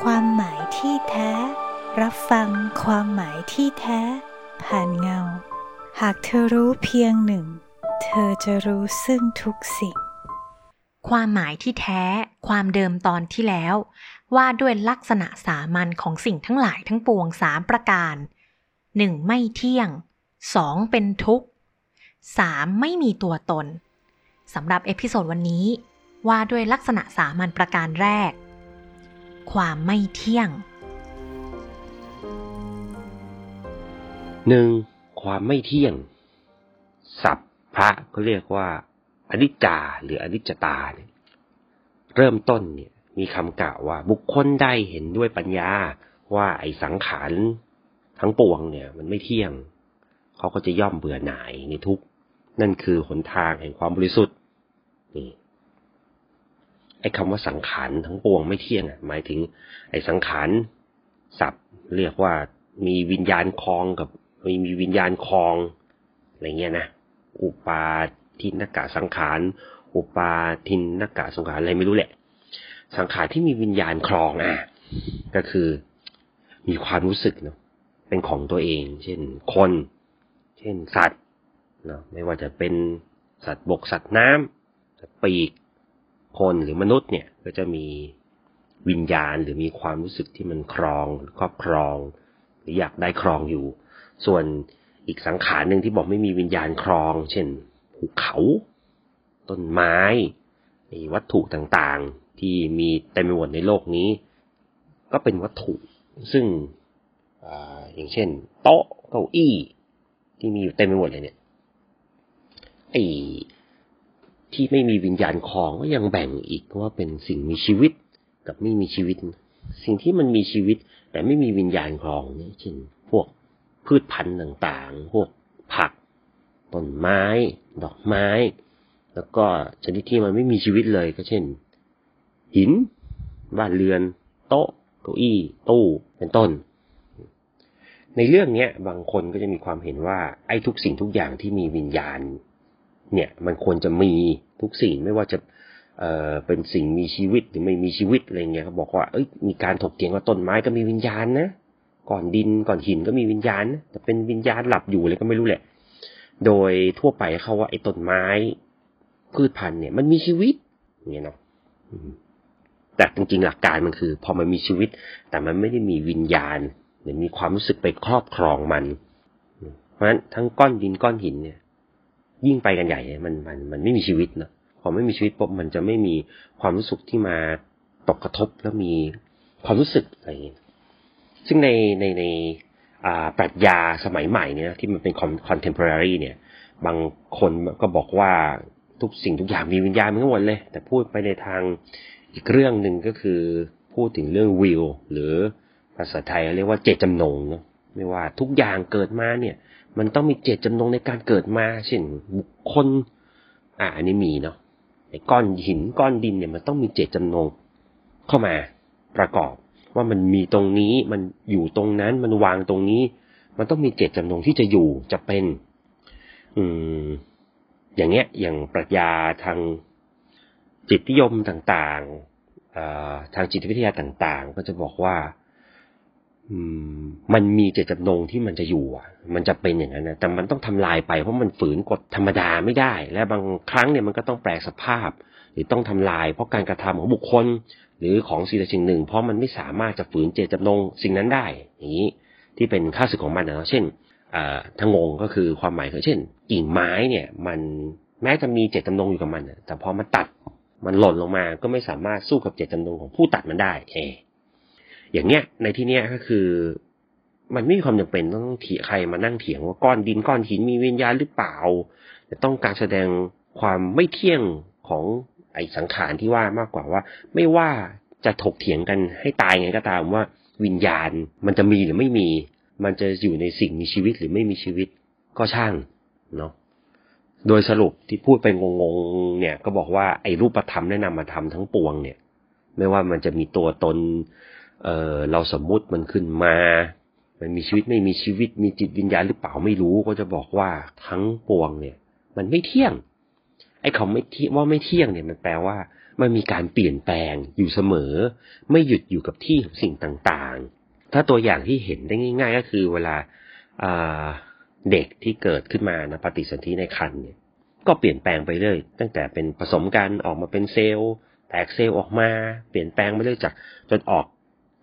ความหมายที่แท้ รับฟังความหมายที่แท้ ผ่านเงา หากเธอรู้เพียงหนึ่ง เธอจะรู้ซึ่งทุกสิ่ง ความหมายที่แท้ ความเดิมตอนที่แล้ว ว่าด้วยลักษณะสามัญของสิ่งทั้งหลายทั้งปวงสามประการ 1. ไม่เที่ยง 2. เป็นทุกข์ 3. ไม่มีตัวตนสำหรับ episode วันนี้ ว่าด้วยลักษณะสามัญประการแรก ความไม่เที่ยงหนึ่งความไม่เที่ยง ศัพท์พระก็เรียกว่าอนิจจาหรืออนิจจตาเนี่ยเริ่มต้นเนี่ยมีคำกล่าวว่าบุคคลได้เห็นด้วยปัญญาว่าไอสังขารทั้งปวงเนี่ย มันไม่เที่ยง เขาก็จะย่อมเบื่อหน่ายในทุกนั่นคือหนทางแห่งความบริสุทธิ์นี่ ไอ้คำว่าสังขารทั้งปวงไม่เที่ยงอะหมายถึง ไอ้สังขารศัพท์เรียกว่ามีวิญญาณคลองกับมีมีวิญญาณคลองอะไรเงี้ยนะอุปาทินกะสังขารอุปาทินกะสังขารอะไรไม่รู้แหละ สังขารที่มีวิญญาณคลองอะก็คือมีความรู้สึกเนาะเป็นของตัวเอง เช่นคน เช่นสัตว์เนาะไม่ว่าจะเป็นสัตว์บกสัตว์น้ำสัตว์ปีก คนหรือมนุษย์เนี่ยก็จะมีวิญญาณหรือมีความรู้สึกที่มันครองครอบครอง หรืออยากได้ครองอยู่ ส่วนอีกสังขารหนึ่งที่บอกไม่มีวิญญาณครอง เช่นภูเขา ต้นไม้วัตถุต่างๆ ที่มีเต็มไปหมดในโลกนี้ ก็เป็นวัตถุ ซึ่งออย่างเช่น โต๊ะเก้าอี้ ที่มีอยู่เต็มไปหมดเลยเนี่ยไอ ที่ไม่มีวิญญาณคลองก็ยังแบ่งอีกว่าเป็นสิ่งมีชีวิตกับไม่มีชีวิต สิ่งที่มันมีชีวิต แต่ไม่มีวิญญาณคลองเนี่ยเช่นพวกพืชพันธุ์ต่างๆ พวกผักต้นไม้ ดอกไม้ แล้วก็ชนิดที่มันไม่มีชีวิตเลยก็เช่น หิน บ้านเรือน โต๊ะเก้าอี้ ตู้เป็นต้น ในเรื่องเนี้ยบางคนก็จะมีความเห็นว่าไอ้ทุกสิ่งทุกอย่างที่มีวิญญาณ เนี่ยมันควรจะมีทุกสิ่งไม่ว่าจะเอ่อเป็นสิ่งมีชีวิตหรือไม่มีชีวิตอะไรเงี้ยเขาบอกว่าเอ้ยมีการถกเถียงว่าต้นไม้ก็มีวิญญาณนะก่อนดินก่อนหินก็มีวิญญาณนะแต่เป็นวิญญาณหลับอยู่เลยก็ไม่รู้แหละ โดยทั่วไปเขาว่าไอ้ต้นไม้พืชพันธุ์เนี่ย มันมีชีวิตเงี้ยเนาะแต่จริงๆหลักการมันคือ พอมันมีชีวิต แต่มันไม่ได้มีวิญญาณหรือมีความรู้สึกไปครอบครองมัน เพราะฉะนั้นทั้งก้อนดินก้อนหินเนี่ย ยิ่งไปกันใหญ่ มันมันมันไม่มีชีวิตเนาะพอไม่มีชีวิตปุ๊บมันจะไม่มีความรู้สึกที่มาตกกระทบแล้วมีความรู้สึกอะไรอย่างนี้ซึ่งในในในปรัชญาสมัยใหม่เนี่ยที่มันเป็นcontemporary เนี่ย บางคนก็บอกว่าทุกสิ่งทุกอย่างมีวิญญาณทั้งหมดเลย แต่พูดไปในทางอีกเรื่องหนึ่งก็คือพูดถึงเรื่อง will หรือภาษาไทยเรียกว่าเจตจำนงเนาะไม่ว่าทุกอย่างเกิดมาเนี่ย มันต้องมีเจตจำนงในการเกิดมา เช่นบุคคล อ่าอันนี้มีเนาะไอ้ก้อนหินก้อนดินเนี่ยมันต้องมีเจตจำนงเข้ามาประกอบ ว่ามันมีตรงนี้มันอยู่ตรงนั้นมันวางตรงนี้ มันต้องมีเจตจำนงที่จะอยู่จะเป็น อืม อย่างเงี้ย อย่างปรัชญาทางจิตนิยมต่างๆทางจิตวิทยาต่างๆ ก็จะบอกว่า มันมีเจตจำนงที่มันจะอยู่อะ มันจะเป็นอย่างนั้นนะแต่มันต้องทำลายไปเพราะมันฝืนกฎธรรมดาไม่ได้ และบางครั้งเนี่ยมันก็ต้องแปลสภาพ หรือต้องทำลาย เพราะการกระทำของบุคคล หรือของสิ่งใดสิ่งหนึ่ง เพราะมันไม่สามารถจะฝืนเจตจำนงสิ่งนั้นได้ อย่างนี้ที่เป็นค่าศึกของมันนะเช่นทางงก็คือความหมายคือเช่น กิ่งไม้เนี่ยมันแม้จะมีเจตจำนงอยู่กับมันแต่พอมันตัดมันหล่นลงมาก็ไม่สามารถสู้กับเจตจำนงของผู้ตัดมันได้ เอ อย่างเนี้ยในที่เนี้ยก็คือ มันไม่มีความจำเป็นต้องเถียใครมานั่งเถียงว่าก้อนดินก้อนหินมีวิญญาณหรือเปล่า แต่ต้องการแสดงความไม่เที่ยงของไอสังขารที่ว่ามากกว่าว่า ไม่ว่าจะถกเถียงกันให้ตายไงก็ตามว่าวิญญาณมันจะมีหรือไม่มี มันจะอยู่ในสิ่งมีชีวิตหรือไม่มีชีวิตก็ช่างเนาะโดยสรุปที่พูดไปงงๆเนี่ย ก็บอกว่าไอ้รูปธรรมแนะนำมาทำทั้งปวงเนี่ย ไม่ว่ามันจะมีตัวตน เออเราสมมุติมันขึ้นมา มันมีชีวิตไม่มีชีวิตมีจิตวิญญาณหรือเปล่าไม่รู้ก็จะบอกว่าทั้งปวงเนี่ย มันไม่เที่ยง ไอ้คำไม่เที่ยว่าไม่เที่ยงเนี่ยมันแปลว่า มันมีการเปลี่ยนแปลงอยู่เสมอ ไม่หยุดอยู่กับที่ของสิ่งต่างๆ ถ้าตัวอย่างที่เห็นได้ง่าย ๆ ก็คือเวลาเด็กที่เกิดขึ้นมานะปฏิสนธิในครรภ์เนี่ยก็เปลี่ยนแปลงไปเรื่อยตั้งแต่เป็นผสมกันออกมาเป็นเซลล์ แตกเซลล์ออกมา เปลี่ยนแปลงไปเรื่อยจากจนออก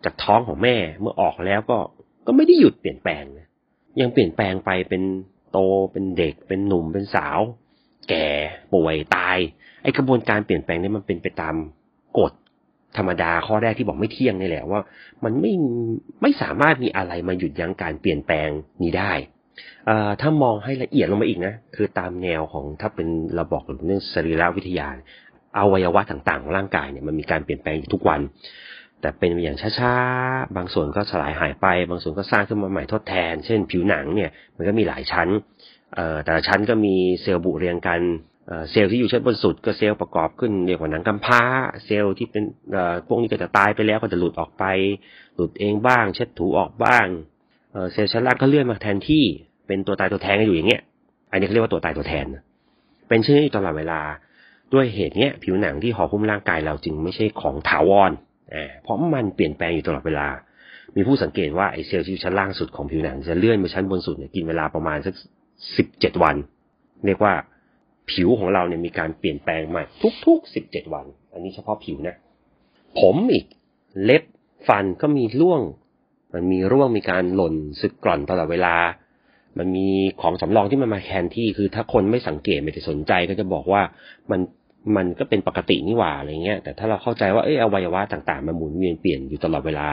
จากท้องของแม่เมื่อออกแล้วก็ก็ไม่ได้หยุดเปลี่ยนแปลงนะยังเปลี่ยนแปลงไปเป็นโตเป็นเด็กเป็นหนุ่มเป็นสาว แก่ป่วยตายไอกระบวนการเปลี่ยนแปลงนี้มันเป็นไปตามกฎธรรมดาข้อแรกที่บอกไม่เที่ยงนี่แหละว่า มันไม่ไม่สามารถมีอะไรมาหยุดยั้งการเปลี่ยนแปลงนี้ได้ถ้ามองให้ละเอียดลงมาอีกนะคือตามแนวของถ้าเป็นเราบอกเรื่องสรีรวิทยาอวัยวะต่างๆของร่างกายเนี่ยมันมีการเปลี่ยนแปลงทุกวัน แต่เป็นอย่างช้าๆ บางส่วนก็สลายหายไป บางส่วนก็สร้างขึ้นมาใหม่ทดแทน เช่นผิวหนังเนี่ยมันก็มีหลายชั้น แต่ละชั้นก็มีเซลล์บุเรียงกัน เซลล์ที่อยู่ชั้นบนสุดก็เซลล์ประกอบขึ้นเรียกว่าหนังกำพร้า เซลล์ที่เป็นพวกนี้ก็จะตายไปแล้วก็จะหลุดออกไป หลุดเองบ้าง เช็ดถูออกบ้าง เซลล์ชั้นล่างก็เลื่อนมาแทนที่ เป็นตัวตายตัวแทนกันอยู่อย่างเงี้ย อันนี้เขาเรียกว่าตัวตายตัวแทน เป็นเช่นนี้ตลอดเวลา ด้วยเหตุเนี้ยผิวหนังที่ห่อหุ้มร่างกายเราจึงไม่ใช่ของถาวร เพราะมันเปลี่ยนแปลงอยู่ตลอดเวลา มีผู้สังเกตว่าไอเซลล์ที่ชั้นล่างสุดของผิวหนังจะเลื่อนไปชั้นบนสุดเนี่ยกินเวลาประมาณสักสิบเจ็ดวัน เรียกว่าผิวของเราเนี่ยมีการเปลี่ยนแปลงใหม่ทุกๆสิบเจ็ดวัน อันนี้เฉพาะผิวนะ ผมอีกเล็บฟันก็มีร่วง มันมีร่วงมีการหล่นสึกกร่อนตลอดเวลา มันมีของสำรองที่มันมาแทนที่คือถ้าคนไม่สังเกตไม่ได้สนใจก็จะบอกว่ามัน มันก็เป็นปกตินี่หว่าอะไรเงี้ย แต่ถ้าเราเข้าใจว่าเอออวัยวะต่างๆมันหมุนเวียนเปลี่ยนอยู่ตลอดเวลา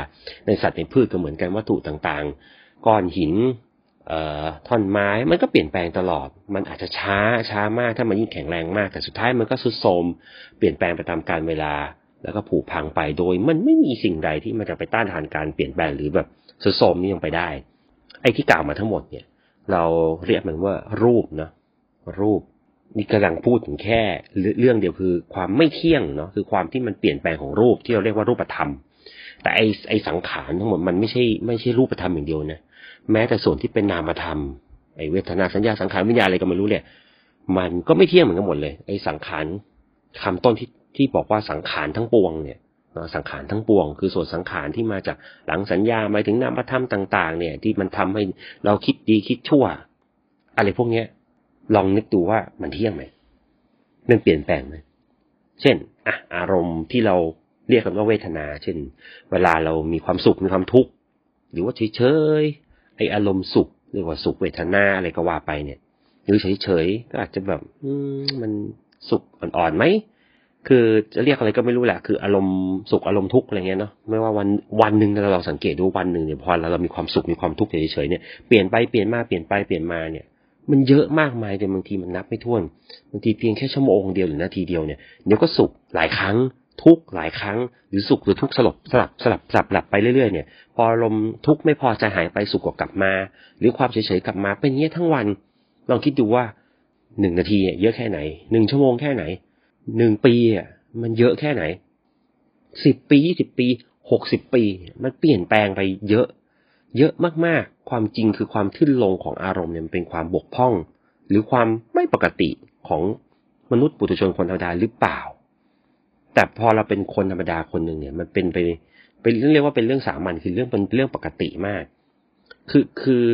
ในสัตว์ในพืชก็เหมือนกันวัตถุต่างๆ ก้อนหินเอ่อท่อนไม้มันก็เปลี่ยนแปลงตลอด มันอาจจะช้าช้ามากถ้ามันยิ่งแข็งแรงมาก แต่สุดท้ายมันก็สุดโทมเปลี่ยนแปลงไปตามกาลเวลา แล้วก็ผุพังไปโดย มันไม่มีสิ่งใดที่มันจะไปต้านทานการเปลี่ยนแปลงหรือแบบสุดโทมนี่ยังไปได้ ไอ้ที่กล่าวมาทั้งหมดเนี่ย เราเรียกมันว่ารูปนะรูป นี่กำลังพูดถึงแค่เรื่องเดียวคือความไม่เที่ยงเนาะคือความที่มันเปลี่ยนแปลงของรูปที่เราเรียกว่ารูปธรรม แต่ไอไอสังขารทั้งหมดมันไม่ใช่ไม่ใช่รูปธรรมอย่างเดียวนะแม้แต่ส่วนที่เป็นนามธรรมไอเวทนาสัญญาสังขารวิญญาณอะไรก็ไม่รู้เนี่ยมันก็ไม่เที่ยงเหมือนกันหมดเลย ไอสังขารคำต้นที่ที่บอกว่าสังขารทั้งปวงเนี่ยสังขารทั้งปวง คือส่วนสังขารที่มาจากหลังสัญญาหมายถึงนามธรรมต่าง ๆ เนี่ย ที่มันทำให้เราคิดดีคิดชั่ว อะไรพวกเนี้ย ลองนึกดูว่ามันเที่ยงไหมมันเปลี่ยนแปลงไหมเช่นอะอารมณ์ที่เราเรียกกันว่าเวทนา เช่น เวลาเรามีความสุขมีความทุกข์หรือว่าเฉยๆไออารมณ์สุขเรียกว่าสุขเวทนาอะไรก็ว่าไปเนี่ย หรือเฉยๆก็อาจจะแบบอืมันสุขอ่อนๆไหมคือจะเรียกอะไรก็ไม่รู้แหละ คืออารมณ์สุขอารมณ์ทุกข์อะไรเงี้ยเนาะ ไม่ว่าวันวันหนึ่งเราลองสังเกตดูวันหนึ่งเนี่ยพอเราเรามีความสุขมีความทุกข์เฉยๆเนี่ย เปลี่ยนไปเปลี่ยนมาเปลี่ยนไปเปลี่ยนมาเนี่ย มันเยอะมากมายจนบางทีมันนับไม่ถ้วนบางทีเพียงแค่ชั่วโมงเดียวหรือนาทีเดียวเนี่ยเดี๋ยวก็สุขหลายครั้ง ทุกหลายครั้ง หรือสุขหรือทุกสลับสลับสลับสลับลับไปเรื่อยๆเนี่ย พออารมทุกไม่พอใจหายไปสุขก็กลับมา หรือความเฉยๆกลับมาเป็นเงี้ยทั้งวัน ลองคิดดูว่าหนึ่งนาทีเยอะแค่ไหนหนึ่งชั่วโมงแค่ไหนหนึ่งปีอะมันเยอะแค่ไหนสิบปียี่สิบปีหกสิบปี มันเปลี่ยนแปลงไปเยอะ เยอะมากๆ ความจริงคือความขึ้นลงของอารมณ์เนี่ยมันเป็นความบกพร่อง หรือความไม่ปกติของมนุษย์ปุถุชนคนธรรมดาหรือเปล่า แต่พอเราเป็นคนธรรมดาคนหนึ่งเนี่ย มันเป็นไปเป็นเรื่องเรียกว่าเป็นเรื่องสามัญคือเรื่องเป็นเรื่องปกติมาก คือคือ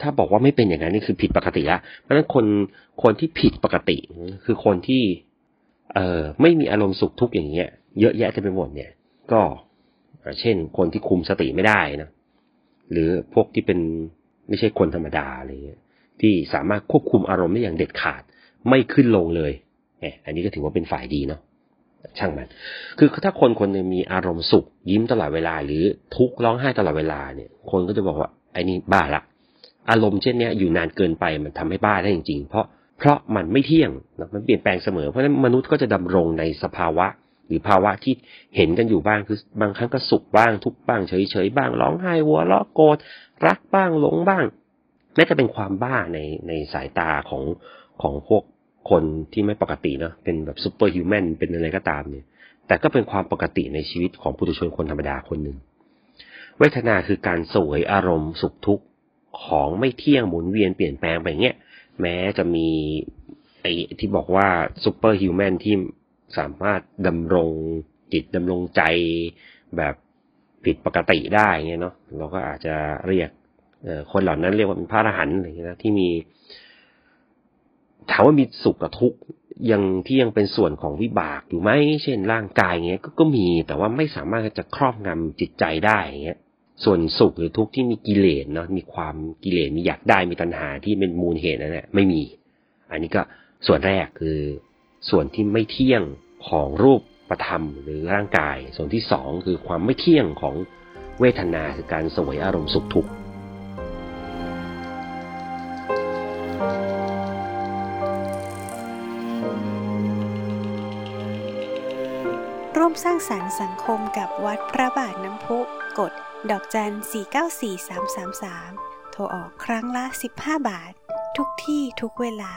ถ้าบอกว่าไม่เป็นอย่างนั้นนี่คือผิดปกติละเพราะฉะนั้นคนคนที่ผิดปกติคือคนที่ เอ่อไม่มีอารมณ์สุขทุกข์อย่างเงี้ย เยอะแยะเต็มไปหมดเนี่ย ก็เช่นคนที่คุมสติไม่ได้นะ หรือพวกที่เป็นไม่ใช่คนธรรมดาอะไรเงี้ยที่สามารถควบคุมอารมณ์ได้อย่างเด็ดขาดไม่ขึ้นลงเลยแหมอันนี้ก็ถือว่าเป็นฝ่ายดีเนาะช่างมัน คือถ้าคนคนนึงมีอารมณ์สุข ยิ้มตลอดเวลา หรือทุกข์ร้องไห้ตลอดเวลาเนี่ย คนก็จะบอกว่าไอ้นี่บ้าละ อารมณ์เช่นนี้อยู่นานเกินไปมันทำให้บ้าได้จริงๆ เพราะเพราะมันไม่เที่ยงมันเปลี่ยนแปลงเสมอ เพราะฉะนั้นมนุษย์ก็จะดำรงในสภาวะ หรือภาวะที่เห็นกันอยู่บ้างคือบางครั้งก็สุขบ้างทุกบ้างเฉยๆบ้างร้องไห้วัวล้อโกรธรักบ้างหลงบ้างแม้จะเป็นความบ้าในในสายตาของของพวกคนที่ไม่ปกติเนาะเป็นแบบ superhuman เป็นอะไรก็ตามเนี่ย แต่ก็เป็นความปกติในชีวิตของปุถุชนคนธรรมดาคนหนึ่งเวทนาคือการเสวยอารมณ์สุขทุกข์ของไม่เที่ยงหมุนเวียนเปลี่ยนแปลงไปเงี้ยแม้จะมีไอ้ที่บอกว่า superhuman ที่ สามารถดำรงจิตดำรงใจแบบผิดปกติได้เงี้ยเนาะเราก็อาจจะเรียกคนเหล่านั้นเรียกว่าเป็นพระอรหันต์อะไรเงี้ยนะที่มีถามว่ามีสุขกับทุกข์ยังที่ยังเป็นส่วนของวิบากอยู่ไหมเช่นร่างกายเงี้ยก็ก็มีแต่ว่าไม่สามารถจะครอบงำจิตใจได้เงี้ยส่วนสุขหรือทุกข์ที่มีกิเลสเนาะมีความกิเลสมีอยากได้มีตัณหาที่เป็นมูลเหตุนั่นแหละไม่มี อันนี้ก็ส่วนแรกคือ ส่วนที่ไม่เที่ยงของรูปประธรรมหรือร่างกาย ส่วนที่สองคือความไม่เที่ยงของเวทนาคือการสวยอารมณ์สุขทุกข์ร่วมสร้างสารรค์สังคมกับวัดพระบาทน้ำพุกดดอกจัน 494333 โทรออกครั้งละ 15 บาท ทุกที่ทุกเวลา